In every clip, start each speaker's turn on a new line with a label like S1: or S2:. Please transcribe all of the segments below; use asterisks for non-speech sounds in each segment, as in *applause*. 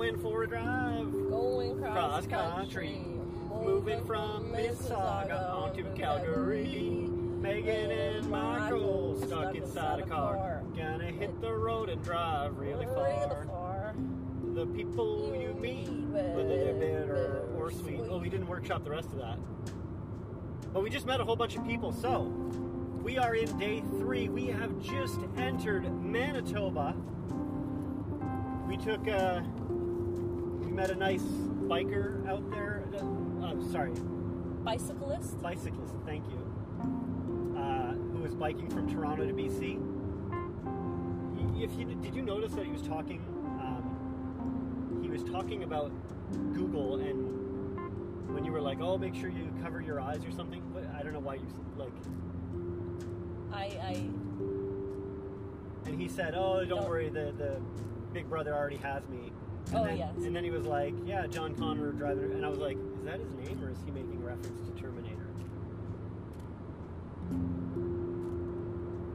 S1: Going for a drive.
S2: Going cross,
S1: Cross country. Moving from Mississauga onto Calgary. Megan and Michael stuck inside a car. Gonna hit the road and drive really far.
S2: far.
S1: The people you meet, whether they're bitter or sweet. Oh, we didn't workshop the rest of that. But we just met a whole bunch of people. So, we are in day three. We have just entered Manitoba. We took, uh, we met a nice biker out there. Uh, uh, sorry,
S2: Bicyclist?
S1: bicyclist, thank you, uh, who was biking from Toronto to BC. If you did you notice that he was talking? Um, he was talking about Google and when you were like, "Oh, make sure you cover your eyes" or something. But I don't know why you like.
S2: I, I
S1: And he said, "Oh, don't
S2: Don't-
S1: worry, the the Big Brother already has me." And
S2: Oh,
S1: then,
S2: yes.
S1: And then he was like, "Yeah, John Connor driving," and I was like, "Is that his name, or is he making reference to Terminator?"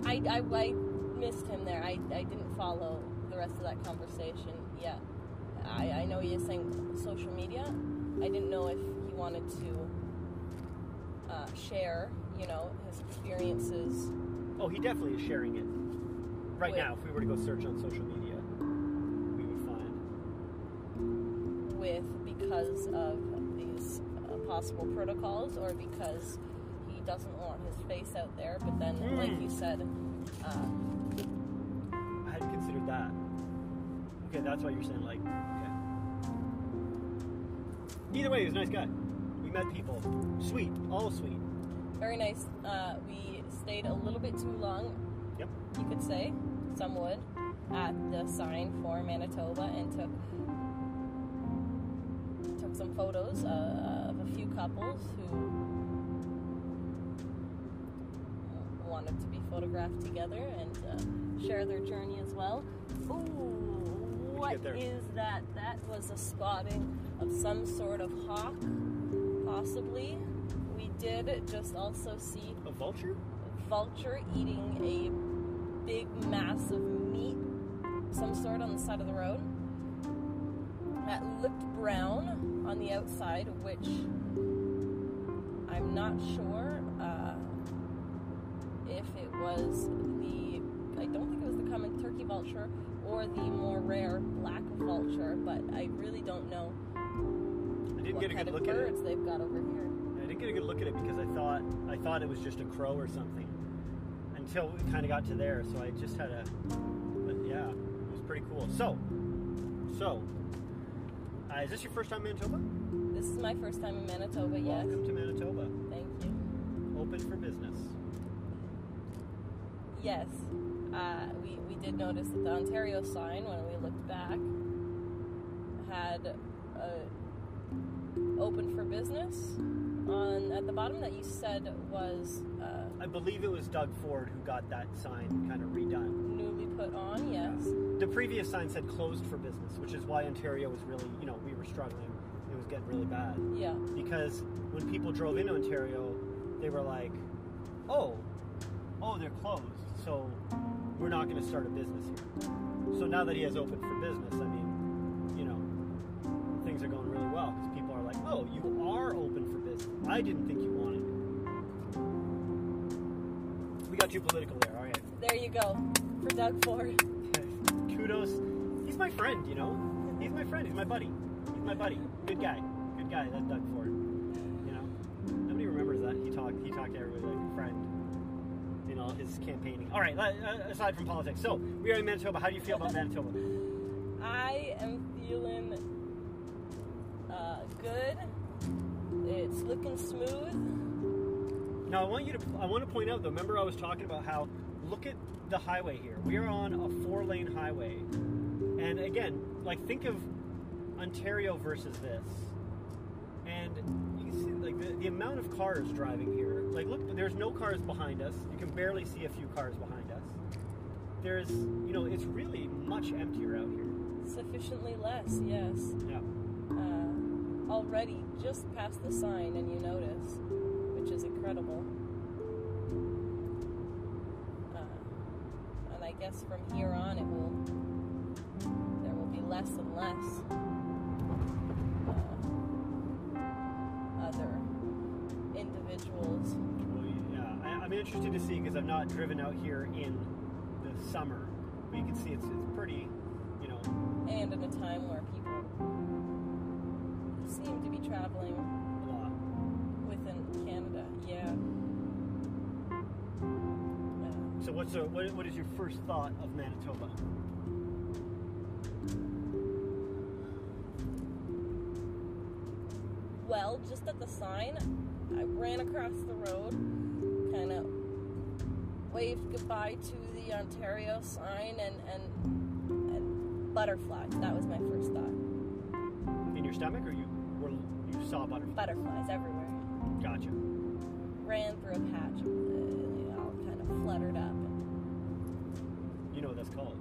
S2: I, I, I missed him there. I, I didn't follow the rest of that conversation yet. I, I know he is saying social media. I didn't know if he wanted to uh, share, you know, his experiences.
S1: Oh, he definitely is sharing it. Right
S2: Wait.
S1: now, if we were to go search on social media,
S2: of these uh, possible protocols or because he doesn't want his face out there. But then, like
S1: Hmm.
S2: you said, uh,
S1: I hadn't considered that. Okay, that's why you're saying like. Okay. Either way, he was a nice guy. We met people. Sweet, all sweet.
S2: very nice. Uh, we stayed a little bit too long,
S1: Yep.
S2: you could say, some would, at the sign for Manitoba and took took some photos uh, of a few couples who wanted to be photographed together and uh, share their journey as well. Ooh, what is that? That was a spotting of some sort of hawk, possibly. We did just also see
S1: A vulture?
S2: vulture eating a big mass of meat, some sort on the side of the road. That looked brown on the outside, which I'm not sure uh, if it was the. I don't think it was the common turkey vulture or the more rare black vulture, but I really don't know
S1: I didn't
S2: what
S1: get a
S2: kind
S1: good
S2: of
S1: look at it.
S2: they've got over here.
S1: I didn't get a good look at it because I thought I thought it was just a crow or something until we kind of got to there. So I just had a, but yeah, it was pretty cool. So, so, uh, is this your first time in Manitoba?
S2: This is my first time in Manitoba, yes.
S1: Welcome to Manitoba.
S2: Thank you.
S1: Open for business.
S2: Yes, uh, we, we did notice that the Ontario sign, when we looked back, had uh, open for business on at the bottom that you said was uh,
S1: I believe it was Doug Ford who got that sign kind of redone.
S2: newly put on. Yes,
S1: The previous sign said closed for business, which is why Ontario was really, you know, we were struggling. It was getting really bad.
S2: yeah,
S1: because when people drove into Ontario, they were like, "Oh, oh, they're closed, so we're not going to start a business here." So now that he has open for business, I mean, you know, things are going really well because people are like, "Oh, you are open for business. I didn't think you wanted." it. We got too political there. All right.
S2: there you go for Doug Ford.
S1: Kudos. He's my friend, you know. He's my friend. He's my buddy. He's my buddy. Good guy. Good guy. That Doug Ford. You know. Nobody remembers that. He talked. He talked to everybody like a friend. In all his campaigning. All right. uh, Aside from politics, so we are in Manitoba. How do you feel about Manitoba?
S2: I am feeling uh, good. It's looking smooth.
S1: Now I want you to. I want to point out though. Remember I was talking about how. Look at the highway here. We are on a four-lane highway, and again, like think of Ontario versus this, and you can see like the, the amount of cars driving here. Like, look, there's no cars behind us. You can barely see a few cars behind us. There's, you know, it's really much emptier out here.
S2: Sufficiently less, yes.
S1: Yeah.
S2: uh, already just past the sign and you notice, which is incredible. guess from here on it will there will be less and less
S1: uh, other individuals. Well, yeah, I, am interested to see because I've not driven out here in the summer, but you can see it's it's pretty, you know.
S2: And at a time where people seem to be traveling
S1: what's a, what, what is your first thought of Manitoba?
S2: Well, just at the sign, I ran across the road, kind of waved goodbye to the Ontario sign and, and, and butterflies. That was my first thought.
S1: In your stomach, or you were you saw butterflies?
S2: Butterflies everywhere.
S1: Gotcha.
S2: Ran through a patch, they all kind of fluttered up.
S1: You know what that's called?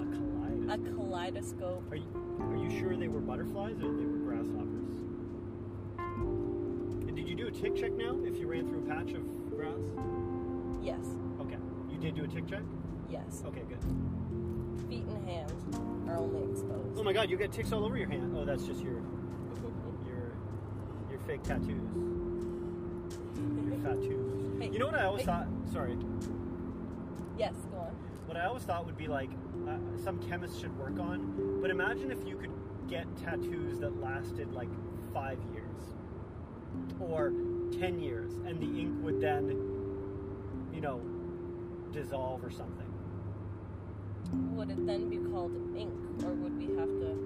S1: A
S2: A
S1: kaleidoscope.
S2: kaleidoscope.
S1: Are you, are you sure they were butterflies or they were grasshoppers? And did you do a tick check now if you ran through a patch of grass?
S2: Yes,
S1: Okay. You did do a tick check?
S2: yes.
S1: Okay, good.
S2: Feet and hands are only exposed.
S1: Oh my god, you get ticks all over your hand. Oh, that's just your your your fake tattoos. Your *laughs* tattoos.
S2: Hey,
S1: You know what I always
S2: hey.
S1: thought? Sorry.
S2: Yes, go on.
S1: What I always thought would be like uh, some chemists should work on. But imagine if you could get tattoos that lasted like five years or ten years, and the ink would then, you know, dissolve or something.
S2: Would it then be called ink, or would we have to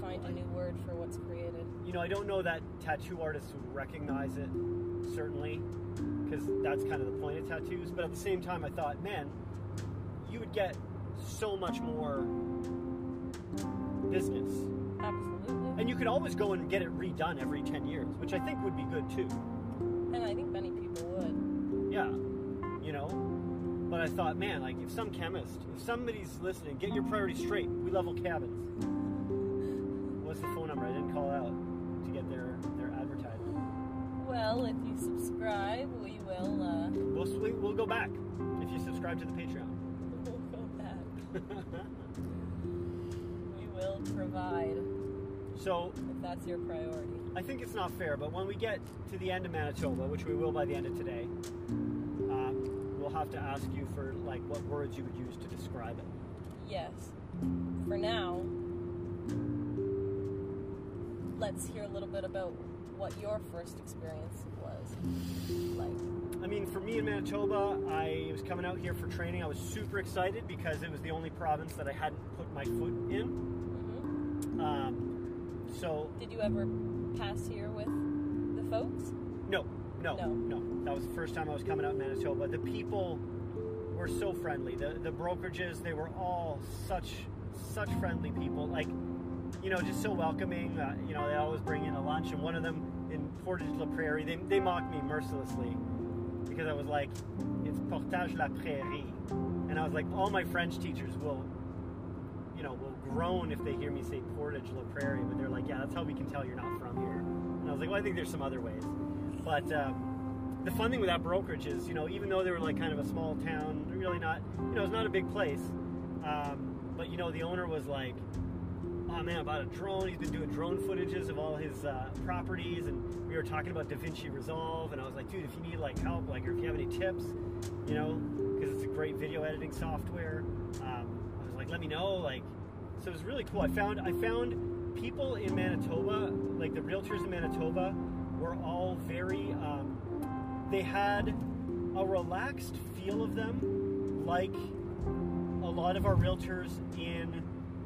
S2: find a new word for what's created?
S1: You know, I don't know that tattoo artists would recognize it, certainly, because that's kind of the point of tattoos. But at the same time, I thought, man, you would get so much more business.
S2: Absolutely.
S1: And you could always go and get it redone every 10 years, which I think would be good too.
S2: And I think many people would.
S1: Yeah, you know? But I thought, man, like if some chemist, if somebody's listening, get your priorities straight. We level cabins. What's the phone number? I didn't call out to get their, their advertisement.
S2: Well, if you subscribe, we will uh,
S1: We'll, we'll go back if you subscribe to the Patreon.
S2: We'll go back. We will provide
S1: so
S2: if that's your priority.
S1: I think it's not fair, but when we get to the end of Manitoba, which we will by the end of today, um, we'll have to ask you for like what words you would use to describe it.
S2: Yes. For now, let's hear a little bit about what your first experience was like.
S1: I mean, for me in Manitoba, I was coming out here for training. I was super excited because it was the only province that I hadn't put my foot in.
S2: hmm
S1: Um, so
S2: Did you ever pass here with the folks?
S1: no, no,
S2: No.
S1: no, That was the first time I was coming out in Manitoba. The people were so friendly. The the brokerages, they were all such such friendly people. Like, you know, just so welcoming. Uh, you know, they always bring in a lunch, and one of them Portage la Prairie, they they mocked me mercilessly because I was like, it's Portage la Prairie, and I was like, all my French teachers will. You know, will groan if they hear me say Portage la Prairie, but they're like, yeah, that's how we can tell you're not from here. And I was like, well, I think there's some other ways. But um, the fun thing with that brokerage is, you know, even though they were like kind of a small town, really not, you know, it's not a big place. Um, but you know, the owner was like, oh man, about a drone. He's been doing drone footages of all his uh, properties, and we were talking about DaVinci Resolve, and I was like, dude, if you need like help, like, or if you have any tips, you know, because it's a great video editing software. Um, I was like, let me know, like. So it was really cool. I found I found people in Manitoba, like the realtors in Manitoba, were all very. Um, they had a relaxed feel of them, like a lot of our realtors in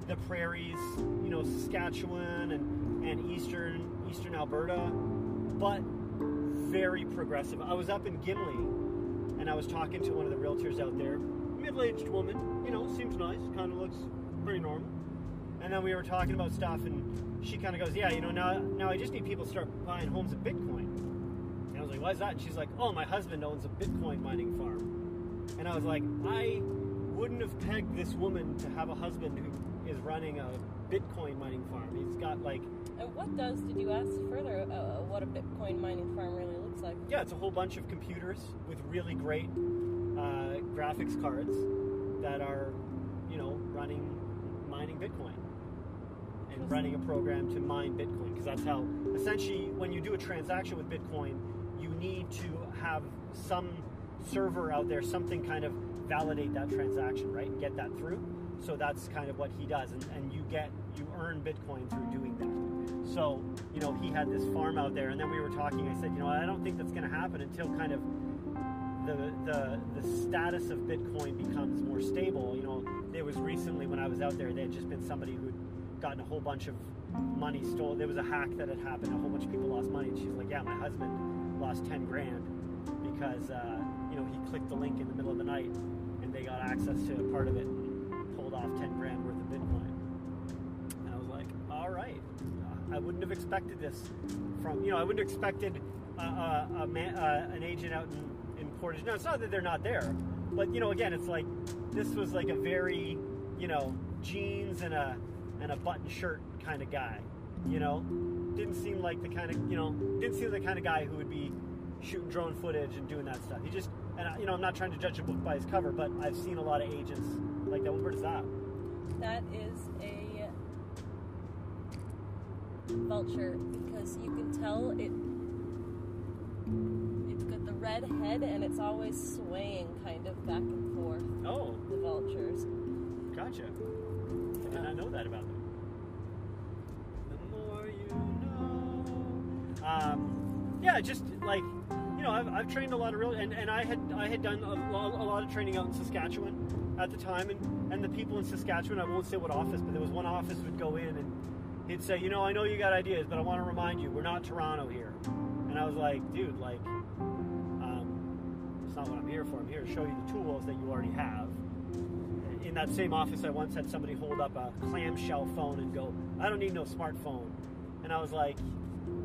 S1: the prairies, you know, Saskatchewan and, and eastern eastern Alberta, but very progressive. I was up in Gimli and I was talking to one of the realtors out there, middle-aged woman, you know, seems nice, kind of looks pretty normal. And then we were talking about stuff and she kind of goes, "Yeah, you know, now now I just need people to start buying homes in Bitcoin." And I was like, "Why is that?" And she's like, "Oh, my husband owns a Bitcoin mining farm." And I was like, "I wouldn't have pegged this woman to have a husband who is running a Bitcoin mining farm. He's got like,
S2: And what does, did you ask further uh, what a Bitcoin mining farm really looks like?
S1: yeah, it's a whole bunch of computers with really great uh, graphics cards that are, you know, running mining Bitcoin and running a program to mine Bitcoin because that's how essentially when you do a transaction with Bitcoin, you need to have some server out there, something kind of validate that transaction, right, and get that through. So that's kind of what he does, and, and you get you earn Bitcoin through doing that. So you know he had this farm out there, and then we were talking. I said, you know, I don't think that's going to happen until kind of the, the the status of Bitcoin becomes more stable. You know, there was recently when I was out there, there had just been somebody who'd gotten a whole bunch of money stolen. There was a hack that had happened. A whole bunch of people lost money, and she's like, "Yeah, my husband lost ten grand because uh, you know he clicked the link in the middle of the night, and they got access to a part of it off ten grand worth of Bitcoin." And I was like, "All right, I wouldn't have expected this from you know I wouldn't have expected uh, a man, uh, an agent out in, in Portage. No, it's not that they're not there, but you know, again, it's like this was like a very you know jeans and a and a button shirt kind of guy. You know, didn't seem like the kind of you know didn't seem the kind of guy who would be shooting drone footage and doing that stuff. He just and I, you know I'm not trying to judge a book by his cover, but I've seen a lot of agents like that. Where does that?
S2: That is a vulture because you can tell it. It's got the red head and it's always swaying kind of back and forth.
S1: Oh,
S2: The vultures.
S1: gotcha. I did not know that about them. The more you know. Um, yeah, just like know, I've, I've trained a lot of real, and, and I had I had done a, a lot of training out in Saskatchewan at the time, and, and the people in Saskatchewan, I won't say what office, but there was one office would go in and he'd say, you know, I know you got ideas, but I want to remind you, we're not Toronto here. And I was like, dude, like, um, it's not what I'm here for. I'm here to show you the tools that you already have. In that same office, I once had somebody hold up a clamshell phone and go, "I don't need no smartphone," and I was like,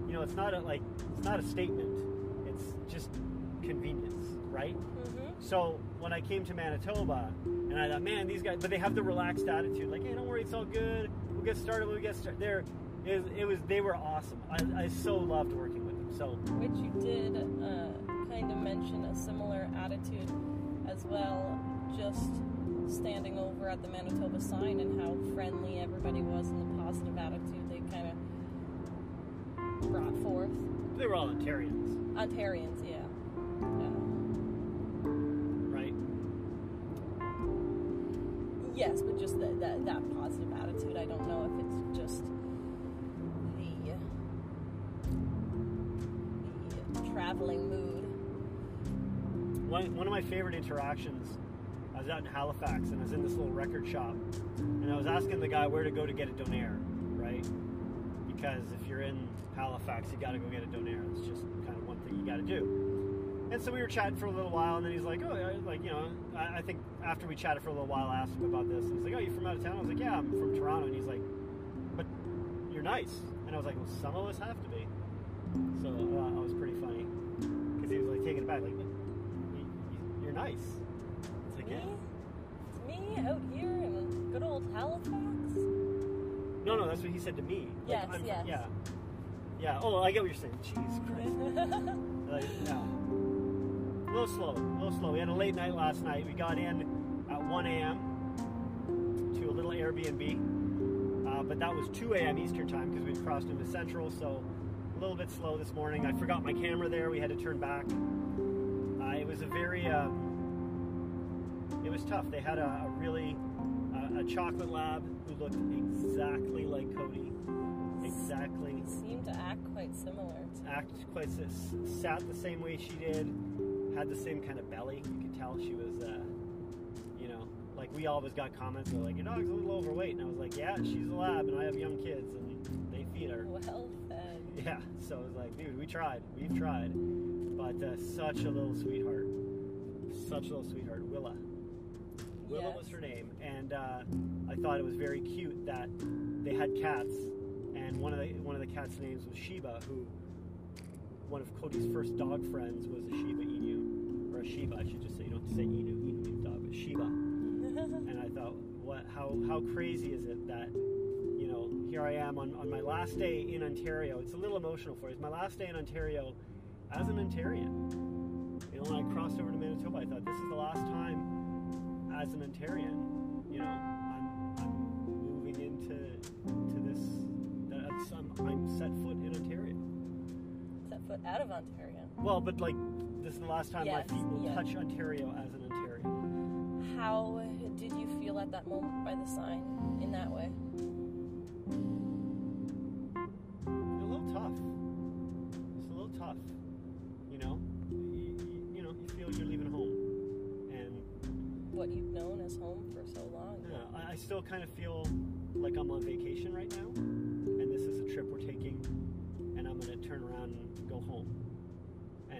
S1: you know, it's not a like, it's not a statement. Convenience, right?
S2: Mm-hmm.
S1: So when I came to Manitoba, and I thought, man, these guys, but they have the relaxed attitude, like, hey, don't worry, it's all good. We'll get started. We'll get started. There, it, it was. They were awesome. I, I so loved working with them. So
S2: Which you did uh, kind of mention a similar attitude as well, just standing over at the Manitoba sign and how friendly everybody was and the positive attitude they kind of brought forth.
S1: they were all Ontarians,
S2: Ontarians, yeah. yeah.
S1: right?
S2: Yes, but just that, that, that positive attitude. I don't know if it's just the, the traveling mood.
S1: One, one of my favorite interactions. I was out in Halifax and I was in this little record shop, and I was asking the guy where to go to get a donaire, right? Because if you're in Halifax, you got to go get a donaire. It's just kind of one thing you got to do. And so we were chatting for a little while, and then he's like, "Oh, I, like you know," I, I think after we chatted for a little while, I asked him about this. And he's like, "Oh, you from out of town?" I was like, "Yeah, I'm from Toronto." And he's like, "But you're nice." And I was like, "Well, some of us have to be." So uh, that was pretty funny because he was like taking it back, like, "But you, "You're nice." It's like,
S2: Me?
S1: "Yeah."
S2: It's me out here in good old Halifax?
S1: No, no, that's what he said to me. Like,
S2: Yes,
S1: I'm-
S2: yes.
S1: Yeah. Yeah. Oh, I get what you're saying. Jeez Christ. *laughs* Like, yeah. A little slow, a little slow. We had a late night last night. We got in at 1 a.m. to a little Airbnb, uh, but that was 2 a.m. Eastern time because we crossed into Central, so a little bit slow this morning. I forgot my camera there. We had to turn back. Uh, it was a very, um, it was tough. They had a, a really uh, a chocolate lab who looked exactly like Cody, exactly
S2: seemed to act quite similar to
S1: act quite sat the same way she did, had the same kind of belly. You could tell she was, uh, you know, like we always got comments that were like, your dog's a little overweight, and I was like, yeah, she's a lab, and I have young kids, and they feed her.
S2: well fed.
S1: Yeah, so it was like, dude, we tried, we've tried, but uh, such a little sweetheart, such a little sweetheart, Willa. Willa
S2: Yes.
S1: was her name, and uh, I thought it was very cute that they had cats, and one of the one of the cats' names was Sheba, who one of Cody's first dog friends was a Shiba Inu, or a Shiba, I should just say. You don't have to say Inu, Inu means but Shiba. *laughs* And I thought, what? How how crazy is it that you know here I am on, on my last day in Ontario. It's a little emotional for you. It's my last day in Ontario as an Ontarian. You know, when I crossed over to Manitoba, I thought this is the last time as an Ontarian. You know, I'm, I'm moving into to this. That I'm, I'm set foot in Ontario.
S2: Set foot out of Ontario.
S1: Well, but like this is the last time
S2: Yes,
S1: my feet will
S2: yeah.
S1: touch Ontario as an Ontarian.
S2: How did you feel at that moment by the sign in that way?
S1: A little tough. It's a little tough. You know, you, you know, you feel you're leaving home, and
S2: What you've known as home for so long.
S1: yeah, I, I still kind of feel like I'm on vacation right now, and this is a trip we're taking, and I'm gonna turn around and go home.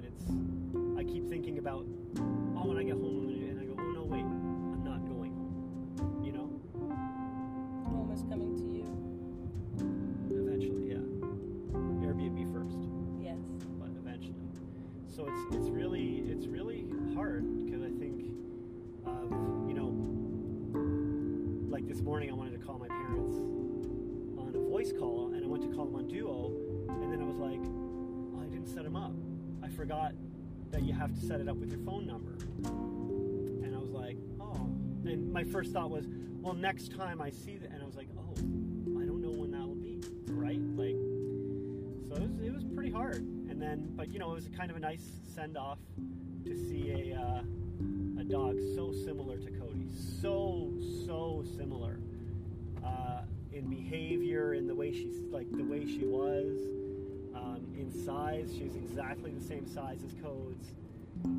S1: And it's, I keep thinking about, oh, when I get home, I'm gonna, and I go, oh no, wait, I'm not going home. You know,
S2: Home is coming to you.
S1: eventually, yeah. Airbnb first.
S2: Yes.
S1: but eventually. So it's it's really it's really hard because I think of you know like this morning I wanted to call my parents on a voice call and I went to call them on Duo and then I was like oh, I didn't set them up. I forgot that you have to set it up with your phone number. And I was like, oh. And my first thought was, well, next time I see that, and I was like, oh, I don't know when that will be, right? Like, so it was, it was pretty hard. And then, but you know, it was kind of a nice send off to see a uh, a dog so similar to Cody, so so similar uh, in behavior, in the way she's like the way she was, in size. She was exactly the same size as Codes,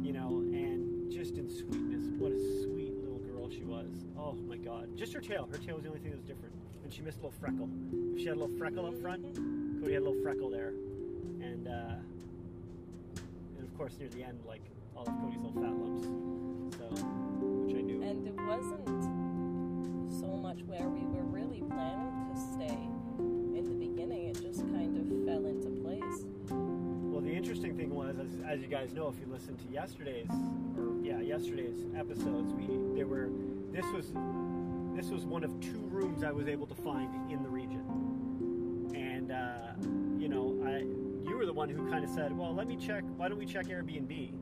S1: you know, and just in sweetness. What a sweet little girl she was. Oh my God, just her tail. Her tail was the only thing that was different, and she missed a little freckle. If she had a little freckle up front, Cody had a little freckle there, and uh, and of course near the end, like all of Cody's little fat lumps. So, which I knew.
S2: And it wasn't so much where we were really planning to stay in the beginning. It just kind of fell into
S1: interesting thing was, as, as you guys know, if you listened to yesterday's, or yeah, yesterday's episodes, we there were this was this was one of two rooms I was able to find in the region, and uh, you know, I you were the one who kind of said, well, let me check. Why don't we check Airbnb?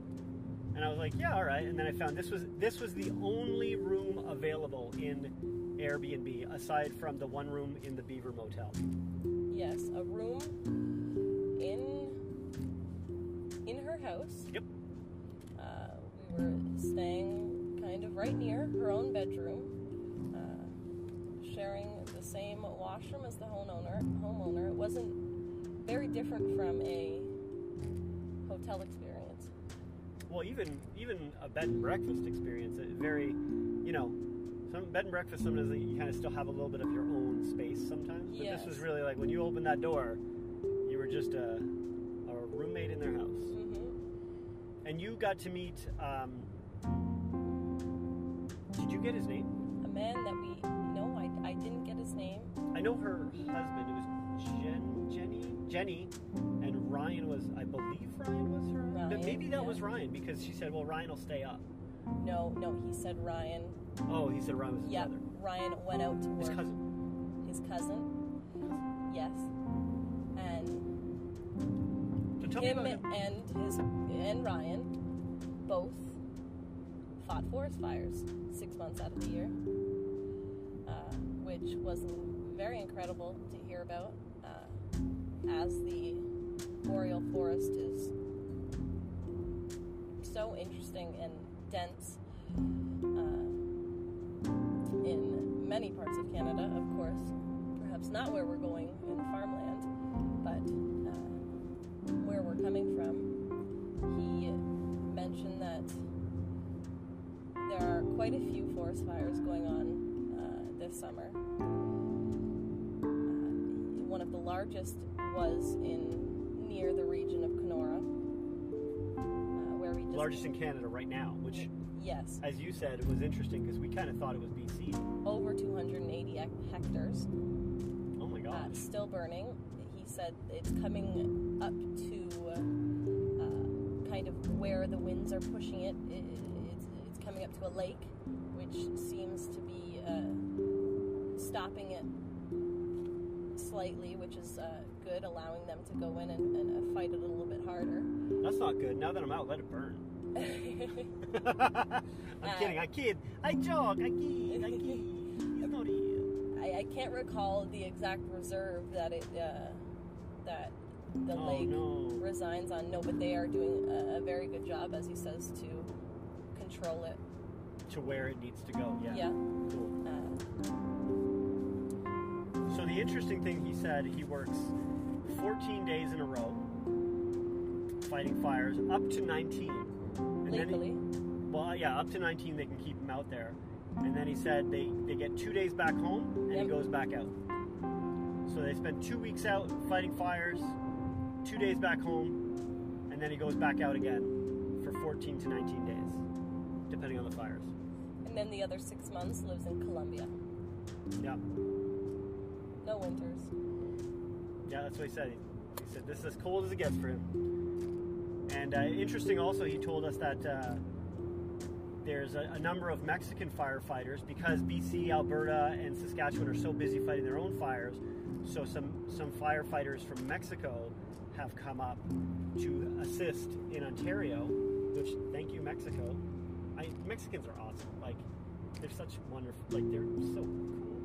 S1: And I was like, yeah, all right. And then I found this was this was the only room available in Airbnb aside from the one room in the Beaver Motel.
S2: Yes, a room house.
S1: Yep.
S2: Uh, we were staying kind of right near her own bedroom, uh, sharing the same washroom as the homeowner. Homeowner. It wasn't very different from a hotel experience.
S1: well even even a bed and breakfast experience a very you know some bed and breakfast sometimes you kind of still have a little bit of your own space sometimes but this was really like when you opened that door you were just a, a roommate in their house and you got to meet um, did you get his name
S2: A man that we no, I, I didn't get his name.
S1: i know her husband it was jen jenny jenny and ryan was i believe ryan was her
S2: Ryan,
S1: maybe that
S2: yeah.
S1: was ryan because she said well ryan will stay up
S2: No, no, he said Ryan.
S1: oh he said ryan was his
S2: Yep,
S1: brother
S2: Ryan went out to work.
S1: his cousin
S2: His cousin. Yes. And
S1: so tell
S2: him and his and Ryan both fought forest fires six months out of the year, uh, which was very incredible to hear about, uh, as the boreal forest is so interesting and dense uh, in many parts of Canada, of course. Perhaps not where we're going in farmland, but where we're coming from. He mentioned that there are quite a few forest fires going on uh, this summer. Uh, one of the largest was in near the region of Kenora, uh, where we just
S1: largest in Canada right now, which,
S2: yes,
S1: as you said, it was interesting because we kind of thought it was BC.
S2: over 280 hec- hectares.
S1: Oh my
S2: uh, still burning. He said it's coming up to uh, uh, kind of where the winds are pushing it. it it's, it's coming up to a lake, which seems to be uh, stopping it slightly, which is uh, good, allowing them to go in and, and uh, fight it a little bit harder.
S1: That's not good. Now that I'm out, let it burn. *laughs* I'm
S2: Uh,
S1: kidding. I kid. I jog. I kid. I kid. Not. *laughs*
S2: I, I can't recall the exact reserve that it uh, that the
S1: oh
S2: lake
S1: no.
S2: resigns on. No, but they are doing a, a very good job, as he says, to control it.
S1: To where it needs to go. Yeah.
S2: Yeah.
S1: Cool.
S2: Uh,
S1: So the interesting thing he said, he works 14 days in a row fighting fires, up to 19. And then he- well, yeah, up to 19 they can keep him out there. And then he said they, they get two days back home and he goes back out. So they spend two weeks out fighting fires, two days back home, and then he goes back out again for 14 to 19 days, depending on the fires.
S2: And then the other six months lives in Colombia.
S1: Yeah,
S2: No winters.
S1: yeah, that's what he said. He said this is as cold as it gets for him. And uh, interesting also, he told us that uh, there's a, a number of Mexican firefighters because BC, Alberta, and Saskatchewan are so busy fighting their own fires. So some some firefighters from Mexico have come up to assist in Ontario. Which thank you, Mexico. I, Mexicans are awesome. Like they're such wonderful. Like they're so cool.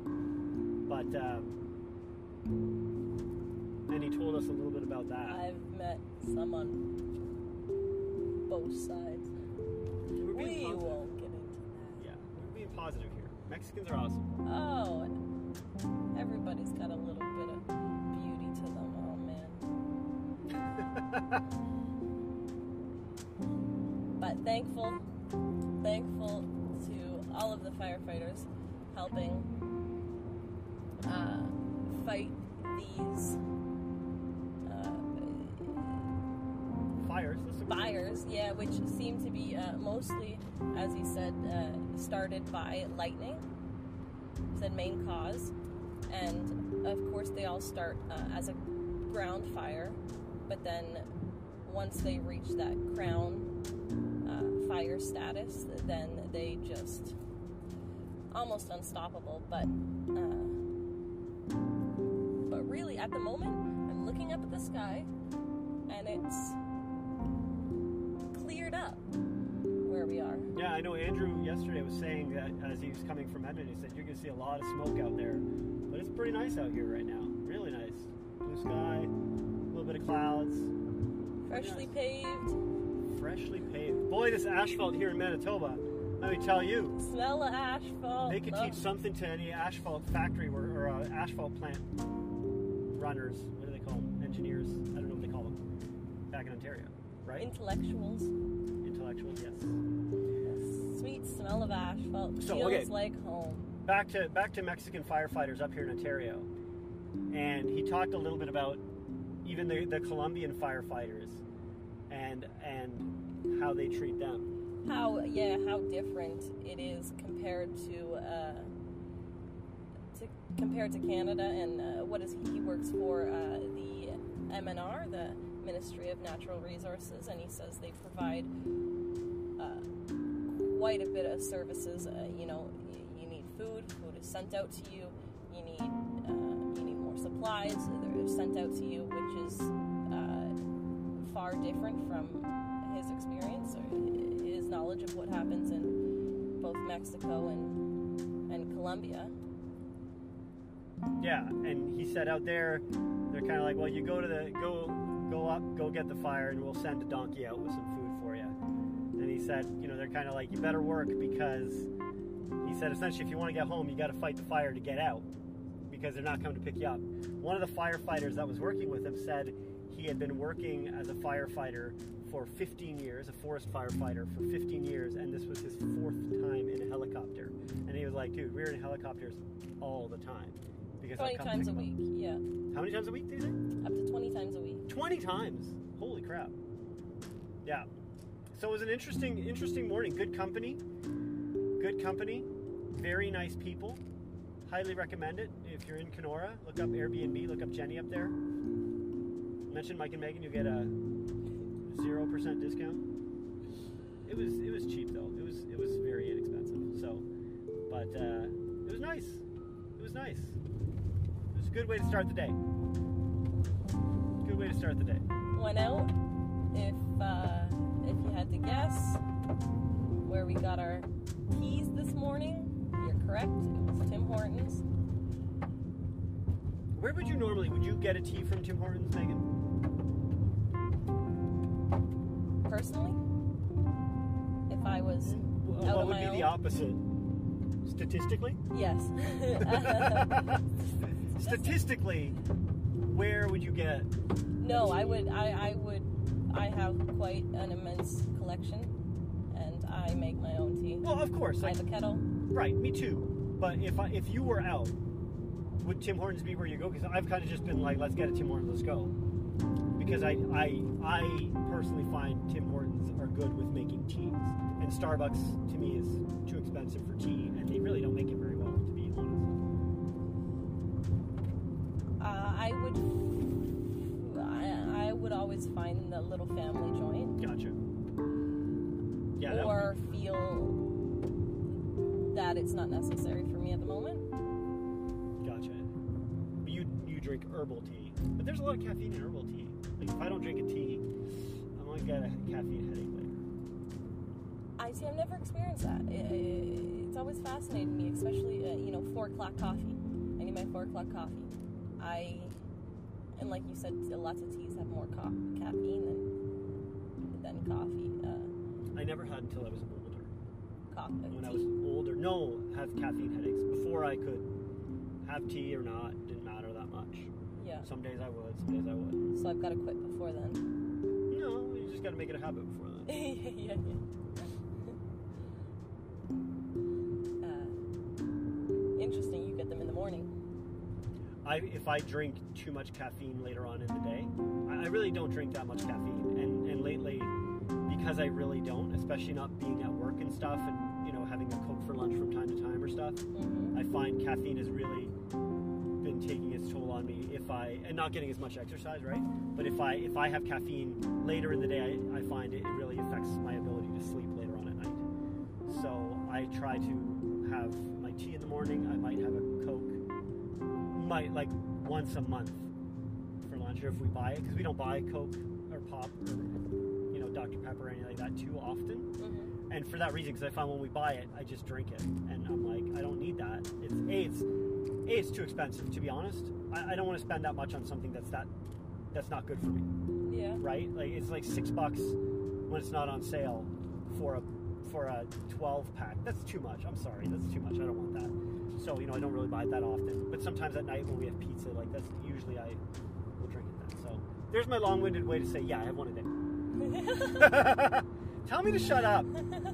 S1: But um, and he told us a little bit about that.
S2: I've met some on both sides.
S1: We're being
S2: We
S1: positive.
S2: won't get into that.
S1: Yeah, we're being positive here. Mexicans are awesome.
S2: Oh, everybody's got a little bit of But thankful, thankful to all of the firefighters helping uh, fight these uh,
S1: Fires.
S2: Fires, yeah, which seem to be uh, mostly, as he said, uh, started by lightning. Said main cause, and of course they all start uh, as a ground fire, but then once they reach that crown uh, fire status, then they just almost unstoppable. But uh, but really, at the moment, I'm looking up at the sky, and it's cleared up where we are.
S1: Yeah, I know Andrew yesterday was saying that as he was coming from Edmonton, he said you're to see a lot of smoke out there. But it's pretty nice out here right now. Really nice. Blue sky, a little bit of clouds,
S2: Freshly
S1: Yes.
S2: paved,
S1: freshly paved. Boy, this asphalt here in Manitoba, let me tell you,
S2: smell of asphalt.
S1: they could
S2: Oh,
S1: teach something to any asphalt factory or, or uh, asphalt plant runners. What do they call them? Engineers? I don't know what they call them. Back in Ontario, right?
S2: Intellectuals.
S1: Intellectuals, yes.
S2: The sweet smell of asphalt
S1: So,
S2: feels
S1: okay.
S2: like home.
S1: back to back to Mexican firefighters up here in Ontario, and he talked a little bit about even the, the Colombian firefighters and and how they treat them.
S2: How yeah, how different it is compared to uh, to compared to Canada and uh, what is he? He works for uh, the MNR, the Ministry of Natural Resources, and he says they provide uh, quite a bit of services. Uh, you know, y- you need food, food is sent out to you. You need uh, you need more supplies, sent out to you, which is uh, far different from his experience or his knowledge of what happens in both Mexico and and Colombia.
S1: Yeah, and he said out there, they're kind of like, well, you go to the go go up, go get the fire, and we'll send a donkey out with some food for you. And he said, you know, they're kind of like, you better work because he said essentially, if you want to get home, you got to fight the fire to get out because they're not coming to pick you up. One of the firefighters that was working with him said he had been working as a firefighter for 15 years, a forest firefighter for 15 years, and this was his fourth time in a helicopter. And he was like, dude, we're in helicopters all the time. Because they'll
S2: Twenty
S1: come
S2: times a
S1: up.
S2: week, yeah,
S1: How many times a week do you think?
S2: up to twenty times a week.
S1: 20 times. Holy crap. Yeah. So it was an interesting, interesting morning. Good company. Good company. Very nice people. Highly recommend it. If you're in Kenora, look up Airbnb, look up Jenny up there. Mention Mike and Megan, you get a zero percent discount. It was it was cheap though. It was it was very inexpensive. So but uh, it was nice. It was nice. It was a good way to start the day. Good way to start the day.
S2: Went out. If uh, if you had to guess where we got our teas this morning, correct. It was Tim Hortons.
S1: Where would you normally would you get a tea from Tim Hortons, Megan?
S2: personally, if I was
S1: Wh-
S2: Out
S1: what would be the opposite? Statistically?
S2: yes, *laughs* *laughs*
S1: Statistically, where would you get?
S2: no, I would. I, I would. I have quite an immense collection, and I make my own tea.
S1: Well, of course,
S2: I have a kettle.
S1: Right, me too. But if I, if you were out, would Tim Hortons be where you go? Because I've kind of just been like, let's get a Tim Hortons, let's go. Because I I I personally find Tim Hortons are good with making teas, and Starbucks to me is too expensive for tea, and they really don't make it very well, to be honest.
S2: Uh, I would. I, I would always find the little family joint,
S1: Gotcha. Yeah.
S2: or feel that it's not necessary for me at the moment.
S1: gotcha. But you you drink herbal tea, but there's a lot of caffeine in herbal tea. Like if I don't drink a tea, I might get a caffeine headache later.
S2: I see. I've never experienced that. I- I- it's always fascinated me, especially uh, you know four o'clock coffee. I need my four o'clock coffee. I and like you said, lots of teas have more co- caffeine than than coffee. Uh,
S1: I never had until I was When I was older, no, have caffeine headaches. Before I could have tea or not, didn't matter that much.
S2: yeah.
S1: Some days I would, some days I wouldn't.
S2: So I've got to quit before then.
S1: No, you just got to make it a habit before then. *laughs*
S2: yeah, yeah, yeah. Uh, interesting. You get them in the morning.
S1: I, if I drink too much caffeine later on in the day, I, I really don't drink that much caffeine. And, and lately, because I really don't, especially not being at work and stuff, and having a coke for lunch from time to time or stuff,
S2: hmm
S1: I find caffeine has really been taking its toll on me. If I and not getting as much exercise, right? But if I if I have caffeine later in the day, I, I find it, it really affects my ability to sleep later on at night. So I try to have my tea in the morning. I might have a coke, might like once a month for lunch, or if we buy it because we don't buy Coke or pop or you know Dr Pepper or anything like that too often
S2: hmm
S1: and for that reason, because I find when we buy it, I just drink it, and I'm like, I don't need that. It's a, it's a, it's too expensive to be honest. I, I don't want to spend that much on something that's that that's not good for me,
S2: Yeah.
S1: right? Like it's like six bucks when it's not on sale for a for a 12 pack. That's too much. I'm sorry, that's too much. I don't want that. So you know, I don't really buy it that often. But sometimes at night when we have pizza, like that's usually I will drink it then. So there's my long-winded way to say, yeah, I have one a day. *laughs* *laughs* Tell me to shut up.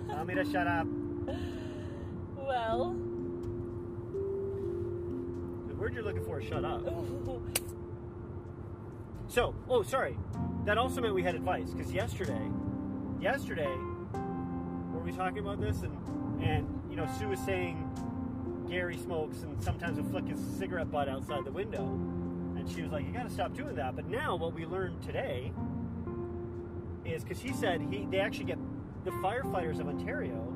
S1: Tell me to shut up.
S2: well.
S1: The word you're looking for is shut up. So, oh, sorry. That also meant we had advice because yesterday, yesterday, were we talking about this? And and you know, Sue was saying Gary smokes and sometimes will flick his cigarette butt outside the window, and she was like, "You got to stop doing that." But now, what we learned today is because he said he they actually get the firefighters of Ontario,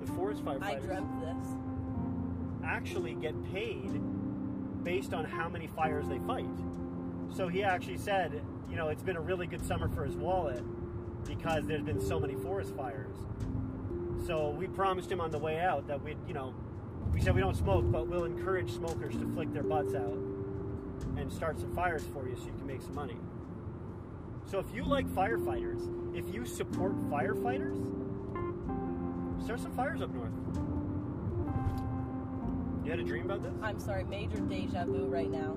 S1: the forest
S2: I
S1: firefighters,
S2: dreamt this.
S1: actually get paid based on how many fires they fight. So he actually said, you know, it's been a really good summer for his wallet because there's been so many forest fires. So we promised him on the way out that we'd, you know, we said we don't smoke, but we'll encourage smokers to flick their butts out and start some fires for you so you can make some money. So if you like firefighters, if you support firefighters, start some fires up north. You had a dream about this?
S2: I'm sorry, major deja vu right now.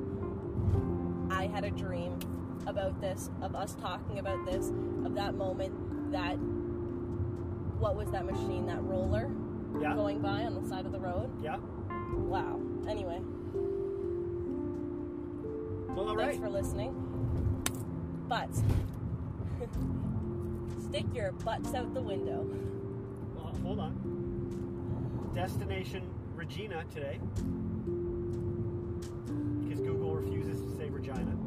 S2: I had a dream about this, of us talking about this, of that moment that what was that machine, that roller
S1: Yeah.
S2: going by on the side of the road?
S1: Yeah.
S2: Wow. Anyway,
S1: Well, all
S2: thanks
S1: right.
S2: for listening. But *laughs* stick your butts out the window.
S1: Well, hold on. Destination Regina today. Because Google refuses to say Regina.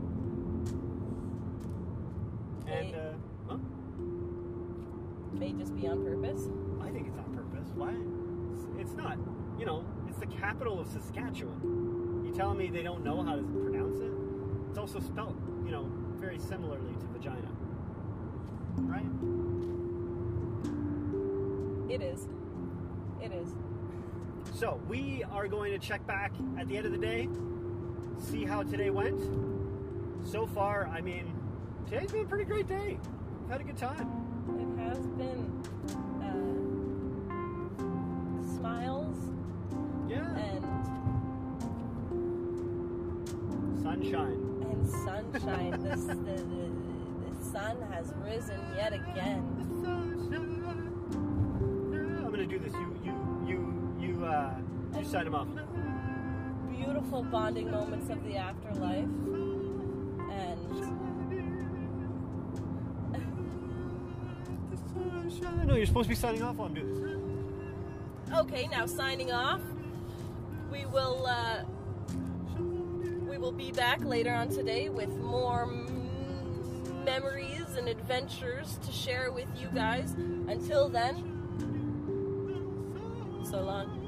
S1: And, uh, well,
S2: May just be on purpose.
S1: I think it's on purpose. Why? It's, it's not. You know, it's the capital of Saskatchewan. You telling me they don't know how to pronounce it? It's also spelled, you know, very similarly to vagina right?
S2: It is. It is.
S1: So we are going to check back at the end of the day, see how today went. So far, I mean, today's been a pretty great day. We've had a good time.
S2: It has been. Uh, smiles. Yeah.
S1: And sunshine.
S2: And sunshine. this the, the sun has risen yet again.
S1: I'm gonna do this. You, you, you, you, uh, you sign him off.
S2: Beautiful bonding moments of the afterlife. And
S1: No, you're supposed to be signing off while I'm doing this.
S2: okay, now signing off. We will uh, we will be back later on today with more memories and adventures to share with you guys. Until then, so long.